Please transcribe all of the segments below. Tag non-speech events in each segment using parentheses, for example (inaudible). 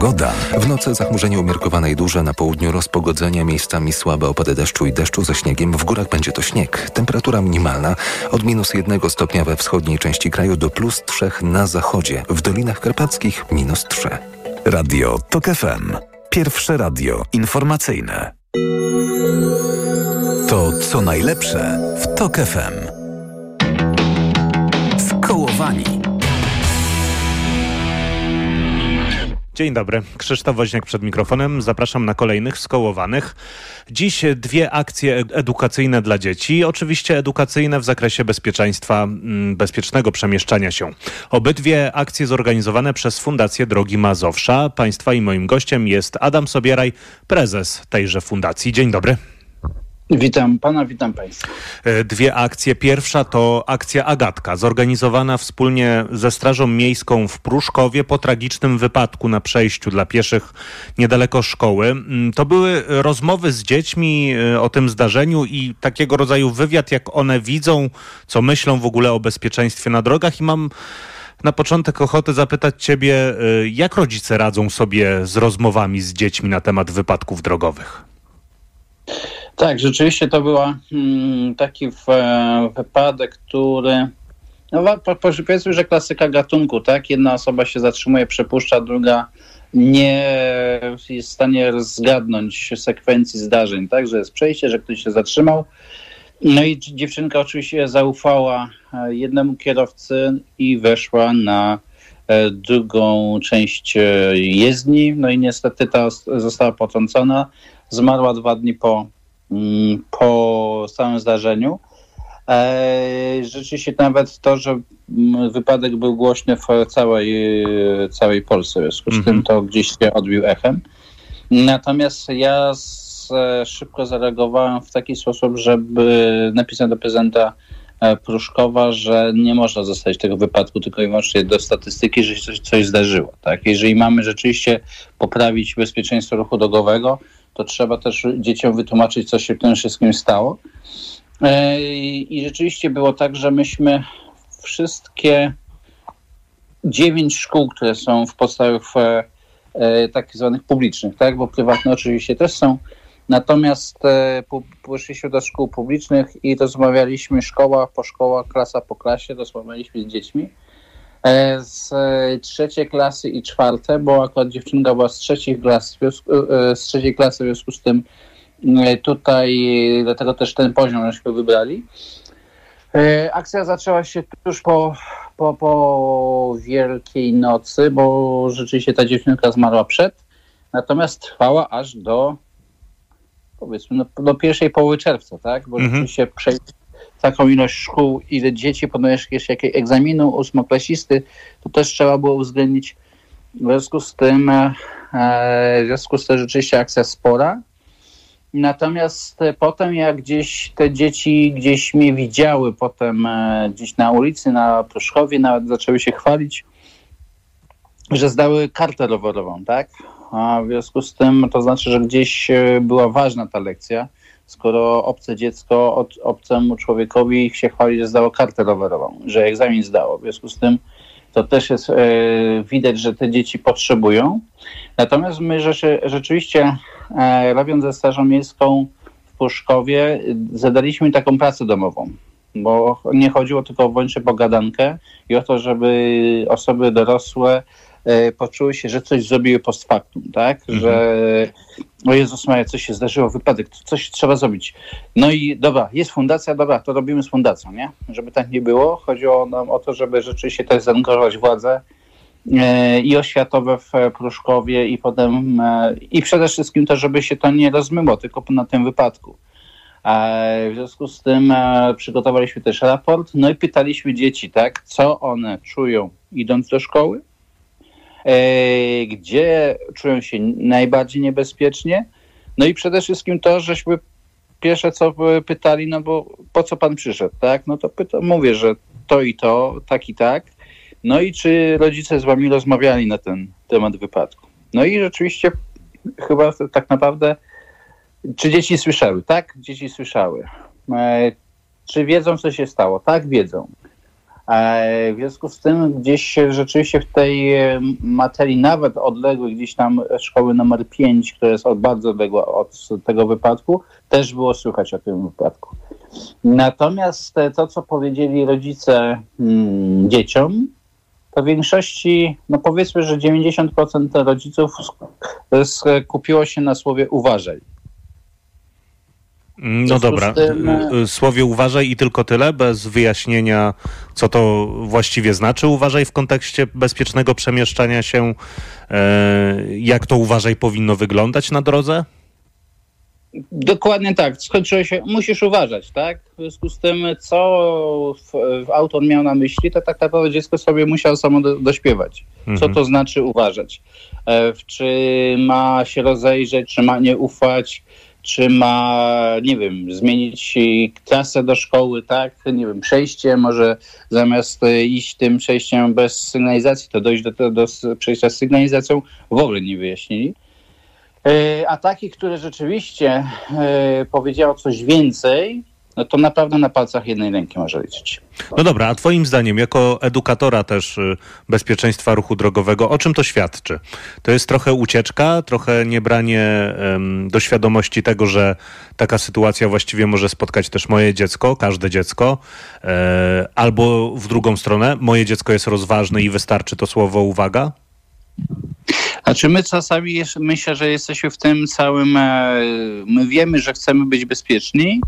Pogoda. W nocy zachmurzenie umiarkowane i duże, na południu rozpogodzenia, miejscami słabe opady deszczu i deszczu ze śniegiem. W górach będzie to śnieg. Temperatura minimalna od minus jednego stopnia we wschodniej części kraju do plus trzech na zachodzie. W Dolinach Karpackich minus trzy. Radio TOK FM. Pierwsze radio informacyjne. To co najlepsze w TOK FM. Skołowani. Dzień dobry, Krzysztof Woźniak przed mikrofonem. Zapraszam na kolejnych skołowanych. Dziś dwie akcje edukacyjne dla dzieci, oczywiście edukacyjne w zakresie bezpieczeństwa, mm, bezpiecznego przemieszczania się. Obydwie akcje zorganizowane przez Fundację Drogi Mazowsza. Państwa i moim gościem jest Adam Sobieraj, prezes tejże fundacji. Dzień dobry. Witam pana, witam państwa. E, dwie akcje. Pierwsza to akcja Agatka, zorganizowana wspólnie ze Strażą Miejską w Pruszkowie po tragicznym wypadku na przejściu dla pieszych niedaleko szkoły. Mm, to były rozmowy z dziećmi e, o tym zdarzeniu i takiego rodzaju wywiad, jak one widzą, co myślą w ogóle o bezpieczeństwie na drogach i mam na początek ochotę zapytać Ciebie, e, jak rodzice radzą sobie z rozmowami z dziećmi na temat wypadków drogowych? Tak, rzeczywiście to był mm, taki wypadek, który no, powiedzmy, że klasyka gatunku, tak? Jedna osoba się zatrzymuje, przepuszcza, druga nie jest w stanie zgadnąć sekwencji zdarzeń, tak? Że jest przejście, że ktoś się zatrzymał. No i dziewczynka oczywiście zaufała e, jednemu kierowcy i weszła na e, drugą część e, jezdni. No i niestety ta została potrącona. Zmarła dwa dni po po samym zdarzeniu. E, rzeczywiście nawet to, że mm, wypadek był głośny w całej, całej Polsce, w związku z tym mhm. to gdzieś się odbił echem. Natomiast ja z, szybko zareagowałem w taki sposób, żeby napisać do prezydenta e, Pruszkowa, że nie można zostawić tego wypadku tylko i wyłącznie do statystyki, że się coś, coś zdarzyło. Tak? Jeżeli mamy rzeczywiście poprawić bezpieczeństwo ruchu drogowego, to trzeba też dzieciom wytłumaczyć, co się w tym wszystkim stało. E, I rzeczywiście było tak, że myśmy wszystkie dziewięć szkół, które są w podstawach tak zwanych publicznych, tak, bo prywatne oczywiście też są, natomiast poszliśmy do szkół publicznych i rozmawialiśmy szkoła po szkoła, klasa po klasie, rozmawialiśmy z dziećmi z trzeciej klasy i czwarte, bo akurat dziewczynka była z trzeciej klasy, e, z trzeciej klasy w związku z tym e, tutaj, dlatego też ten poziom żeśmy wybrali. Akcja zaczęła się tuż po, po, po Wielkiej Nocy, bo rzeczywiście ta dziewczynka zmarła przed, natomiast trwała aż do powiedzmy no, do pierwszej połowy czerwca, tak? Bo mhm. rzeczywiście przejście taką ilość szkół, ile dzieci podajesz jakiegoś egzaminu ósmoklasisty, to też trzeba było uwzględnić. W związku z tym, e, w związku z tym rzeczywiście akcja spora. Natomiast e, potem jak gdzieś te dzieci gdzieś mnie widziały, potem e, gdzieś na ulicy, na Pruszkowie nawet zaczęły się chwalić, że zdały kartę rowerową, tak? A w związku z tym to znaczy, że gdzieś była ważna ta lekcja skoro obce dziecko od obcemu człowiekowi się chwali, że zdało kartę rowerową, że egzamin zdało. W związku z tym to też jest e, widać, że te dzieci potrzebują. Natomiast my rzeczy, rzeczywiście, e, robiąc ze Strażą Miejską w Puszkowie, zadaliśmy taką pracę domową, bo nie chodziło tylko o wyłącznie pogadankę i o to, żeby osoby dorosłe poczuły się, że coś zrobiły post factum, tak? Mhm. Że o Jezus Maria, coś się zdarzyło, wypadek, coś trzeba zrobić. No i dobra, jest fundacja, dobra, to robimy z fundacją, nie? Żeby tak nie było. Chodziło nam o to, żeby rzeczywiście też zaangażować władze e, i oświatowe w Pruszkowie i potem e, i przede wszystkim to, żeby się to nie rozmyło, tylko na tym wypadku. W związku z tym przygotowaliśmy też raport, no i pytaliśmy dzieci, tak, co one czują idąc do szkoły, E, gdzie czują się najbardziej niebezpiecznie. No i przede wszystkim to, żeśmy pierwsze co pytali, no bo po co pan przyszedł, tak? No to pyta, mówię, że to i to, tak i tak. No i czy rodzice z wami rozmawiali na ten temat wypadku? No i rzeczywiście chyba tak naprawdę, czy dzieci słyszały? Tak, dzieci słyszały. E, czy wiedzą, co się stało? Tak, wiedzą. E, w związku z tym gdzieś rzeczywiście w tej e, materii, nawet odległej gdzieś tam szkoły numer 5, która jest od bardzo odległa od tego wypadku, też było słychać o tym wypadku. Natomiast to, co powiedzieli rodzice hmm, dzieciom, to w większości, no powiedzmy, że 90% rodziców skupiło się na słowie uważaj. No dobra, tym... Y, y, słowie uważaj i tylko tyle, bez wyjaśnienia, co to właściwie znaczy uważaj w kontekście bezpiecznego przemieszczania się, e, jak to uważaj powinno wyglądać na drodze? Dokładnie tak. Skończyło się, musisz uważać, tak? W związku z tym, co w, w autor miał na myśli, to tak naprawdę dziecko sobie musiało samo do, dośpiewać. Co mhm. to znaczy uważać? E, czy ma się rozejrzeć, czy ma nie ufać, czy ma, nie wiem, zmienić klasę do szkoły, tak, nie wiem, przejście, może zamiast iść tym przejściem bez sygnalizacji, to dojść do, do przejścia z sygnalizacją, w ogóle nie wyjaśnili. E, a takich, które rzeczywiście e, powiedziało coś więcej, no to naprawdę na palcach jednej ręki może liczyć. No dobra, a twoim zdaniem, jako edukatora też y, bezpieczeństwa ruchu drogowego, o czym to świadczy? To jest trochę ucieczka, trochę niebranie um, do świadomości tego, że taka sytuacja właściwie może spotkać też moje dziecko, każde dziecko, e, albo w drugą stronę, moje dziecko jest rozważne i wystarczy to słowo uwaga? Znaczy my czasami jeszcze, myślę, że jesteśmy w tym całym, e, my wiemy, że chcemy być bezpieczni,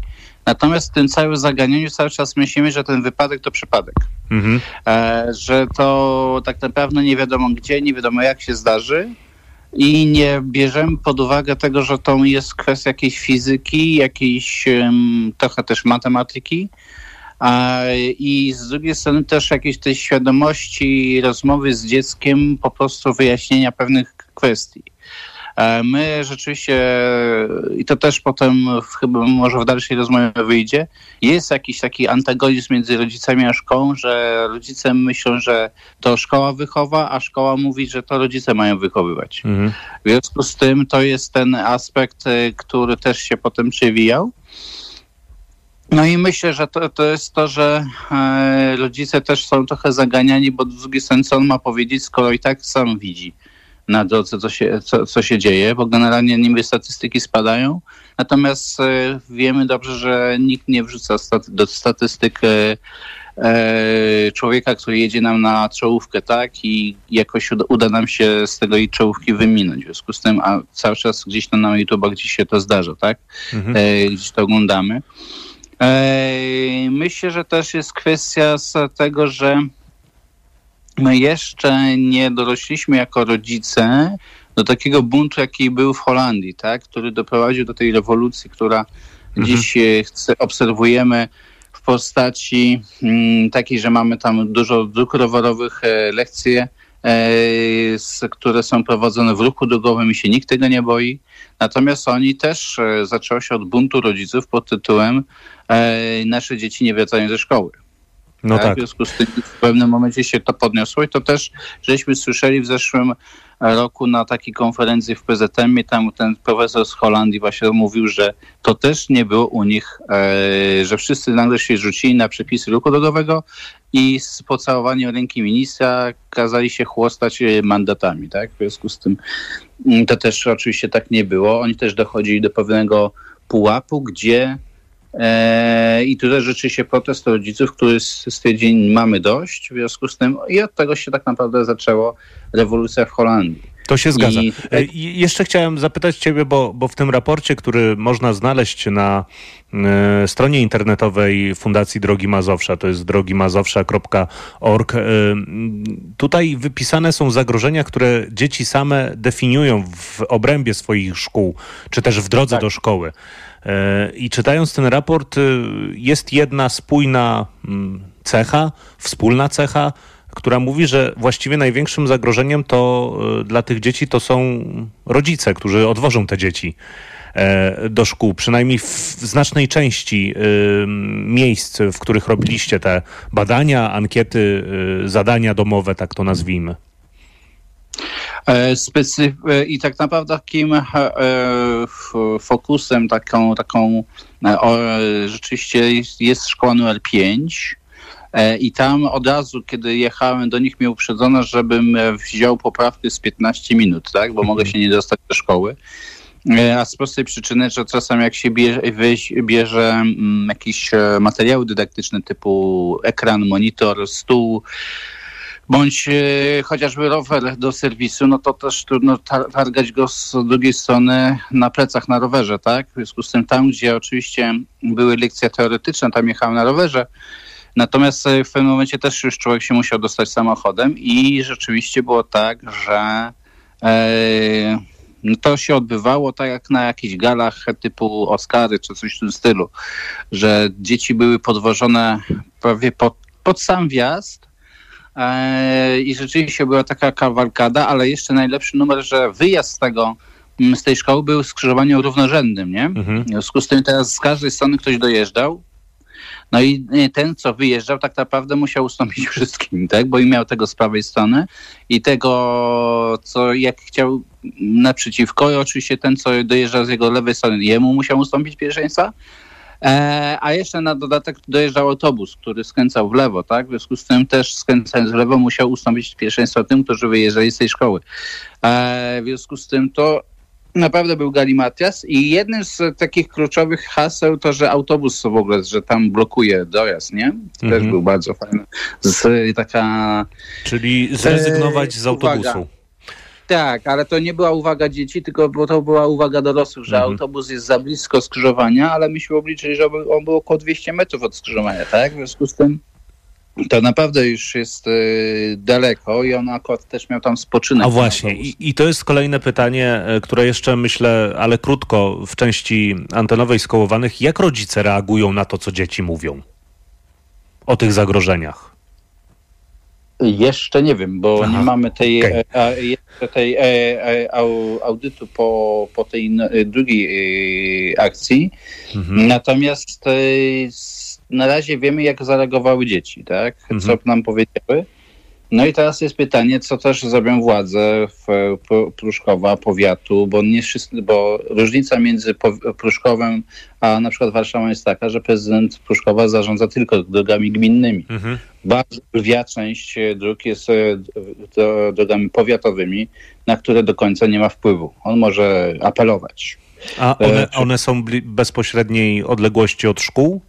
natomiast w tym całym zaganianiu cały czas myślimy, że ten wypadek to przypadek. Mhm. E, że to tak naprawdę nie wiadomo gdzie, nie wiadomo jak się zdarzy i nie bierzemy pod uwagę tego, że to jest kwestia jakiejś fizyki, jakiejś um, trochę też matematyki, i z drugiej strony też jakiejś tej świadomości rozmowy z dzieckiem, po prostu wyjaśnienia pewnych kwestii. My rzeczywiście, i to też potem chyba może w dalszej rozmowie wyjdzie, jest jakiś taki antagonizm między rodzicami a szkołą, że rodzice myślą, że to szkoła wychowa, a szkoła mówi, że to rodzice mają wychowywać. Mhm. W związku z tym to jest ten aspekt, y, który też się potem przewijał. No i myślę, że to, to jest to, że e, rodzice też są trochę zaganiani, bo z drugiej strony co on ma powiedzieć, skoro i tak sam widzi na drodze, co się, co, co się dzieje, bo generalnie niby statystyki spadają, natomiast e, wiemy dobrze, że nikt nie wrzuca do statystyk e, e, człowieka, który jedzie nam na czołówkę, tak, i jakoś uda, nam się z tego i czołówki wyminąć. W związku z tym, a cały czas gdzieś tam na YouTube gdzieś się to zdarza, tak, mhm. gdzieś to oglądamy. Myślę, że też jest kwestia z tego, że my jeszcze nie dorośliśmy jako rodzice do takiego buntu, jaki był w Holandii, tak? który doprowadził do tej rewolucji, która mhm. dziś e, chce, obserwujemy w postaci mm, takiej, że mamy tam dużo dróg rowerowych, e, lekcje, e, które są prowadzone w ruchu drogowym i się nikt tego nie boi. Natomiast oni też e, zaczęło się od buntu rodziców pod tytułem e, nasze dzieci nie wracają ze szkoły. No tak? tak. W związku z tym w pewnym momencie się to podniosło i to też żeśmy słyszeli w zeszłym roku na takiej konferencji w PZM, tam ten profesor z Holandii właśnie mówił, że to też nie było u nich, e, że wszyscy nagle się rzucili na przepisy ruchu drogowego i z pocałowaniem ręki ministra kazali się chłostać e, mandatami, tak? W związku z tym mm, to też oczywiście tak nie było. Oni też dochodzili do pewnego pułapu, gdzie i tutaj rzeczywiście protest rodziców, który stwierdzili, mamy dość, w związku z tym i od tego się tak naprawdę zaczęło rewolucja w Holandii. To się zgadza. I, tak... Jeszcze chciałem zapytać Ciebie, bo, bo w tym raporcie, który można znaleźć na y, stronie internetowej Fundacji Drogi Mazowsza, to jest drogimazowsza.org, y, tutaj wypisane są zagrożenia, które dzieci same definiują w obrębie swoich szkół, czy też w drodze tak. do szkoły. Y, I czytając ten raport, jest jedna spójna mm, cecha, wspólna cecha, która mówi, że właściwie największym zagrożeniem to e, dla tych dzieci to są rodzice, którzy odwożą te dzieci e, do szkół, przynajmniej w znacznej części e, miejsc, w których robiliście te badania, ankiety, zadania domowe, tak to nazwijmy. Specyf- I tak naprawdę takim fokusem, taką, taką rzeczywiście jest szkoła numer 5, E, I tam od razu, kiedy jechałem do nich, mnie uprzedzono, żebym e, wziął poprawkę z 15 minut, tak? Bo mogę się nie dostać do szkoły. E, A z prostej przyczyny, że czasem jak się bierze, bierze mm, jakieś e, materiały dydaktyczne typu ekran, monitor, stół, bądź e, chociażby rower do serwisu, no to też trudno tar- targać go z drugiej strony na plecach na rowerze, tak? W związku z tym tam, gdzie oczywiście były lekcje teoretyczne, tam jechałem na rowerze, Natomiast e, w pewnym momencie też już człowiek się musiał dostać samochodem i rzeczywiście było tak, że e, no to się odbywało tak jak na jakichś galach typu Oscary czy coś w tym stylu, że dzieci były podwożone prawie pod, pod sam wjazd i rzeczywiście była taka kawalkada, ale jeszcze najlepszy numer, że wyjazd z tego m, z tej szkoły był skrzyżowaniem równorzędnym, nie? Mhm. W związku z tym teraz z każdej strony ktoś dojeżdżał. No i y, ten, co wyjeżdżał, tak naprawdę musiał ustąpić (laughs) wszystkim, tak? Bo i miał tego z prawej strony i tego, co jak chciał naprzeciwko, i oczywiście ten, co dojeżdżał z jego lewej strony, jemu musiał ustąpić pierwszeństwa. E, a jeszcze na dodatek dojeżdżał autobus, który skręcał w lewo, tak? W związku z tym też skręcając w lewo musiał ustąpić pierwszeństwo tym, którzy wyjeżdżali z tej szkoły. E, w związku z tym to naprawdę był galimatias i jednym z takich kluczowych haseł to, że autobus w ogóle, że tam blokuje dojazd, nie? To też Mhm. był bardzo fajny. Z, taka... Czyli zrezygnować z autobusu. uwaga. Tak, ale to nie była uwaga dzieci, tylko bo to była uwaga dorosłych, że Mhm. autobus jest za blisko skrzyżowania, ale myśmy obliczyli, że on był około 200 metrów od skrzyżowania, tak? W związku z tym to naprawdę już jest y, daleko i on akurat też miał tam spoczynek. A właśnie, i, i to jest kolejne pytanie, e, które jeszcze myślę, ale krótko w części antenowej skołowanych. Jak rodzice reagują na to, co dzieci mówią o tych zagrożeniach? Jeszcze nie wiem, bo Aha, nie mamy tej, okej. e, a, jeszcze tej e, e, au, audytu po, po tej drugiej akcji. Mhm. Natomiast na razie wiemy, jak zareagowały dzieci, tak? Co Mhm. nam powiedziały. No i teraz jest pytanie, co też zrobią władze w Pru- Pruszkowa, powiatu, bo nie wszyscy, bo różnica między Pruszkowem a na przykład Warszawą jest taka, że prezydent Pruszkowa zarządza tylko drogami gminnymi Mhm. bardzo lwia część dróg jest e, drogami powiatowymi, na które do końca nie ma wpływu. On może apelować. A one, E, czy- one są bli- bezpośredniej odległości od szkół?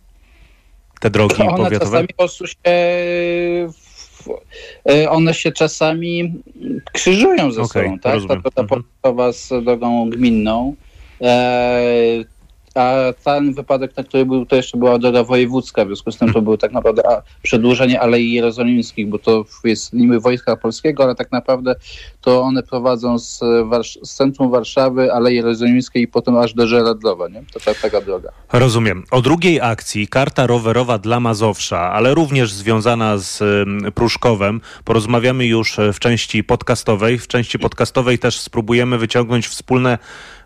Te drogi One powiatowe? czasami po prostu się, w- e, one się czasami krzyżują ze Okej, sobą, tak? rozumiem. Ta droga Mhm. powiatowa z drogą gminną. A ten wypadek, na który był, to jeszcze była droga wojewódzka, w związku z tym to było tak naprawdę przedłużenie Alei Jerozolimskich, bo to jest niby Wojska Polskiego, ale tak naprawdę to one prowadzą z, Warsz- z centrum Warszawy, Alei Jerozolimskiej i potem aż do Żeradlowa, nie? To ta, taka droga. Rozumiem. O drugiej akcji, karta rowerowa dla Mazowsza, ale również związana z Pruszkowem, porozmawiamy już e, w części podcastowej. W części podcastowej też spróbujemy wyciągnąć wspólne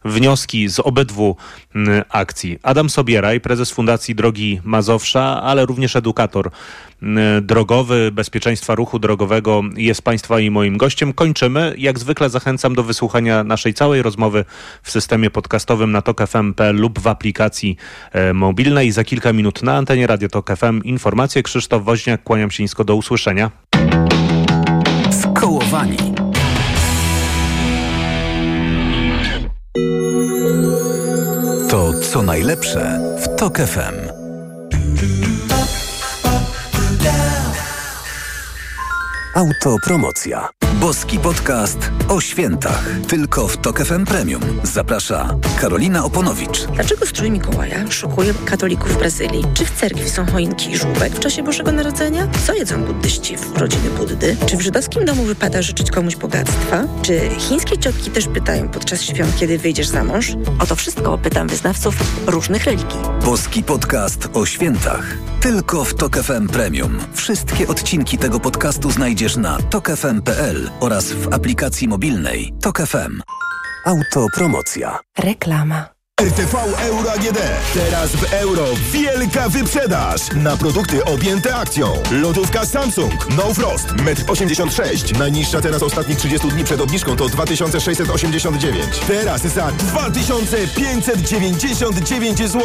wnioski z obydwu mm, akcji. Adam Sobieraj, prezes Fundacji Drogi Mazowsza, ale również edukator mm, drogowy, bezpieczeństwa ruchu drogowego jest Państwa i moim gościem. Kończymy. Jak zwykle zachęcam do wysłuchania naszej całej rozmowy w systemie podcastowym na tok.fm.pl lub w aplikacji e, mobilnej. Za kilka minut na antenie Radio Tok FM informacje. Krzysztof Woźniak, kłaniam się nisko do usłyszenia. Skołowani. To co najlepsze w Tok FM. Autopromocja. Boski podcast o świętach. Tylko w Tok FM Premium. Zaprasza Karolina Oponowicz. Dlaczego strój Mikołaja szokuje katolików w Brazylii? Czy w cerkwi są choinki i żółbek w czasie Bożego Narodzenia? Co jedzą buddyści w rodziny Buddy? Czy w żydowskim domu wypada życzyć komuś bogactwa? Czy chińskie ciotki też pytają podczas świąt, kiedy wyjdziesz za mąż? O to wszystko pytam wyznawców różnych religii. Boski podcast o świętach. Tylko w Tok FM Premium. Wszystkie odcinki tego podcastu znajdziesz na tokefm.pl oraz w aplikacji mobilnej Tok FM. Autopromocja. Reklama. RTV Euro AGD. Teraz w euro wielka wyprzedaż na produkty objęte akcją. Lodówka Samsung No Frost 1,86 m. Najniższa teraz ostatnich 30 dni przed obniżką to 2689. Teraz za 2599 zł.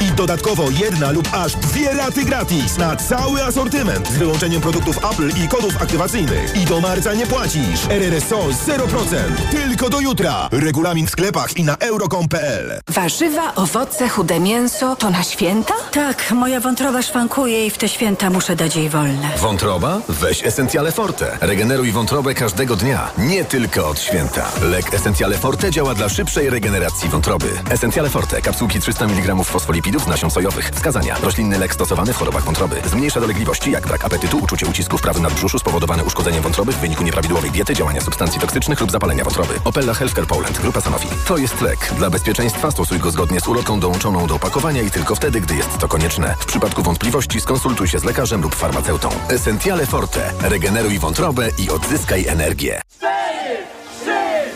I dodatkowo jedna lub aż dwie raty gratis na cały asortyment z wyłączeniem produktów Apple i kodów aktywacyjnych. I do marca nie płacisz. RRSO 0%. Tylko do jutra. Regulamin w sklepach i na euro.com.pl. Warzywa, owoce, chude mięso to na święta? Tak, moja wątroba szwankuje i w te święta muszę dać jej wolne. Wątroba? Weź Essentiale Forte. Regeneruj wątrobę każdego dnia, nie tylko od święta. Lek Essentiale Forte działa dla szybszej regeneracji wątroby. Essentiale Forte. Kapsułki 300 mg fosfolipidów z nasion sojowych. Wskazania. Roślinny lek stosowany w chorobach wątroby. Zmniejsza dolegliwości jak brak apetytu, uczucie ucisku w prawym nadbrzuszu spowodowane uszkodzeniem wątroby w wyniku nieprawidłowej diety, działania substancji toksycznych lub zapalenia wątroby. Opella Healthcare Poland. Grupa Sanofi. To jest lek. Dla bezpieczeństwa stosuj go zgodnie z ulotką dołączoną do opakowania i tylko wtedy, gdy jest to konieczne. W przypadku wątpliwości skonsultuj się z lekarzem lub farmaceutą. Essentiale Forte. Regeneruj wątrobę i odzyskaj energię.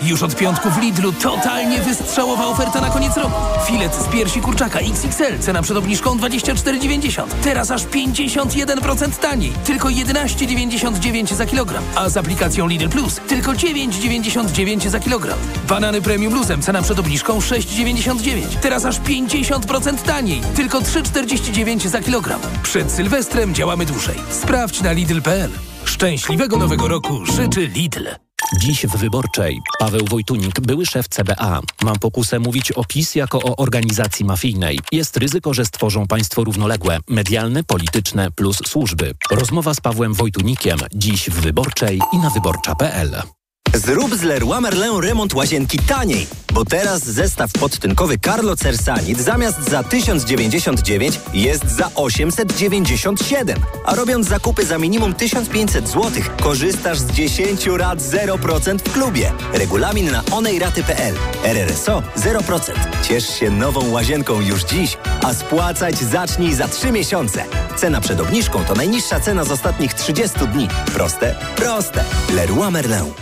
Już od piątku w Lidlu totalnie wystrzałowa oferta na koniec roku. Filet z piersi kurczaka XXL, cena przed obniżką 24,90. Teraz aż 51% taniej. Tylko 11,99 za kilogram. A z aplikacją Lidl Plus tylko 9,99 za kilogram. Banany premium luzem, cena przed obniżką 6,99. Teraz aż 50% taniej. Tylko 3,49 za kilogram. Przed Sylwestrem działamy dłużej. Sprawdź na Lidl.pl. Szczęśliwego nowego roku życzy Lidl. Dziś w Wyborczej Paweł Wojtunik, były szef CBA. Mam pokusę mówić o PiS jako o organizacji mafijnej. Jest ryzyko, że stworzą państwo równoległe, medialne, polityczne plus służby. Rozmowa z Pawłem Wojtunikiem dziś w Wyborczej i na wyborcza.pl. Zrób z Leroy Merlin remont łazienki taniej, bo teraz zestaw podtynkowy Carlo Cersanit zamiast za 1099 jest za 897. A robiąc zakupy za minimum 1500 zł, korzystasz z 10 rat 0% w klubie. Regulamin na onejraty.pl. RRSO 0%. Ciesz się nową łazienką już dziś, a spłacać zacznij za 3 miesiące. Cena przed obniżką to najniższa cena z ostatnich 30 dni. Proste? Proste. Leroy Merlin.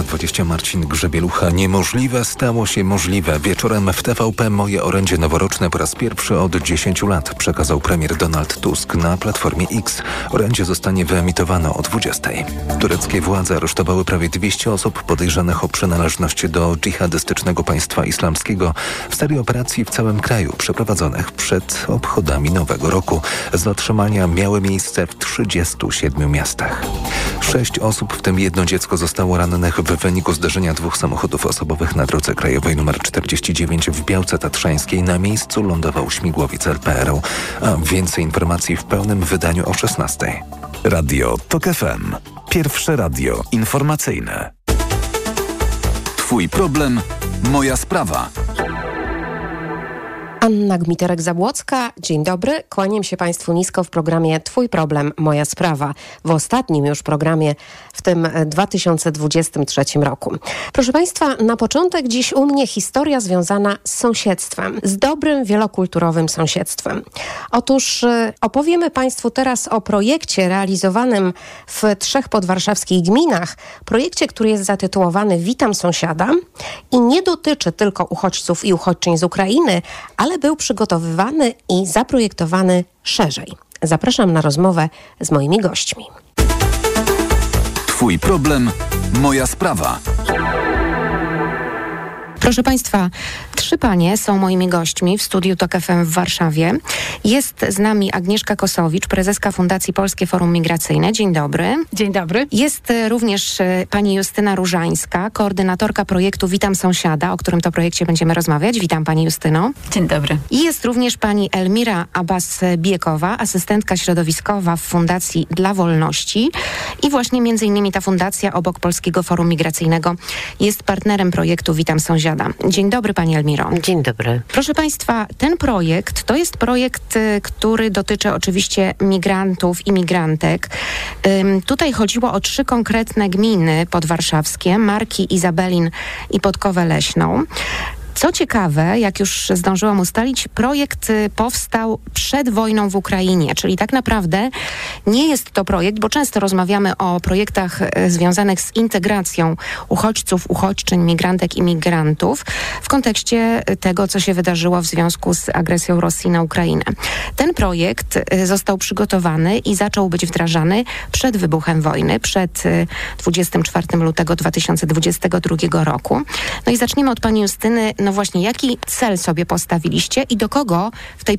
Dwadzieścia Marcin Grzebielucha. Niemożliwe stało się możliwe. Wieczorem w TVP moje orędzie noworoczne po raz pierwszy od 10 lat przekazał premier Donald Tusk na Platformie X. Orędzie zostanie wyemitowane o 20. Tureckie władze aresztowały prawie 200 osób podejrzanych o przynależność do dżihadystycznego państwa islamskiego w serii operacji w całym kraju przeprowadzonych przed obchodami Nowego Roku. Zatrzymania miały miejsce w 37 miastach. Sześć osób, w tym jedno dziecko zostało rannych w wyniku zdarzenia dwóch samochodów osobowych na drodze krajowej nr 49 w Białce Tatrzańskiej. Na miejscu lądował śmigłowiec LPR, a więcej informacji w pełnym wydaniu o 16. Radio TOK FM. Pierwsze radio informacyjne. Twój problem, moja sprawa. Anna Gmiterek-Zabłocka, dzień dobry. Kłaniam się Państwu nisko w programie Twój problem, moja sprawa. W ostatnim już programie w tym 2023 roku. Proszę Państwa, na początek dziś u mnie historia związana z sąsiedztwem, z dobrym, wielokulturowym sąsiedztwem. Otóż opowiemy Państwu teraz o projekcie realizowanym w trzech podwarszawskich gminach. Projekcie, który jest zatytułowany Witam sąsiada i nie dotyczy tylko uchodźców i uchodźczyń z Ukrainy, ale był przygotowywany i zaprojektowany szerzej. Zapraszam na rozmowę z moimi gośćmi. Twój problem, moja sprawa. Proszę Państwa, trzy panie są moimi gośćmi w studiu TOK FM w Warszawie. Jest z nami Agnieszka Kosowicz, prezeska Fundacji Polskie Forum Migracyjne. Dzień dobry. Dzień dobry. Jest e, również e, pani Justyna Różańska, koordynatorka projektu Witam Sąsiada, o którym to projekcie będziemy rozmawiać. Witam pani Justyno. Dzień dobry. I jest również pani Elmira Abbas-Biekowa, asystentka środowiskowa w Fundacji Dla Wolności. I właśnie między innymi ta fundacja obok Polskiego Forum Migracyjnego jest partnerem projektu Witam Sąsiada. Dzień dobry Pani Elmiro. Dzień dobry. Proszę Państwa, ten projekt to jest projekt, y, który dotyczy oczywiście migrantów i migrantek. Ym, tutaj chodziło o trzy konkretne gminy podwarszawskie, Marki, Izabelin i Podkowę Leśną. Co ciekawe, jak już zdążyłam ustalić, projekt y, powstał przed wojną w Ukrainie, czyli tak naprawdę nie jest to projekt, bo często rozmawiamy o projektach y, związanych z integracją uchodźców, uchodźczyń, migrantek i migrantów w kontekście y, tego, co się wydarzyło w związku z agresją Rosji na Ukrainę. Ten projekt został przygotowany i zaczął być wdrażany przed wybuchem wojny, przed y, 24 lutego 2022 roku. No i zacznijmy od pani Justyny. Właśnie, jaki cel sobie postawiliście i do kogo w tej pierwszej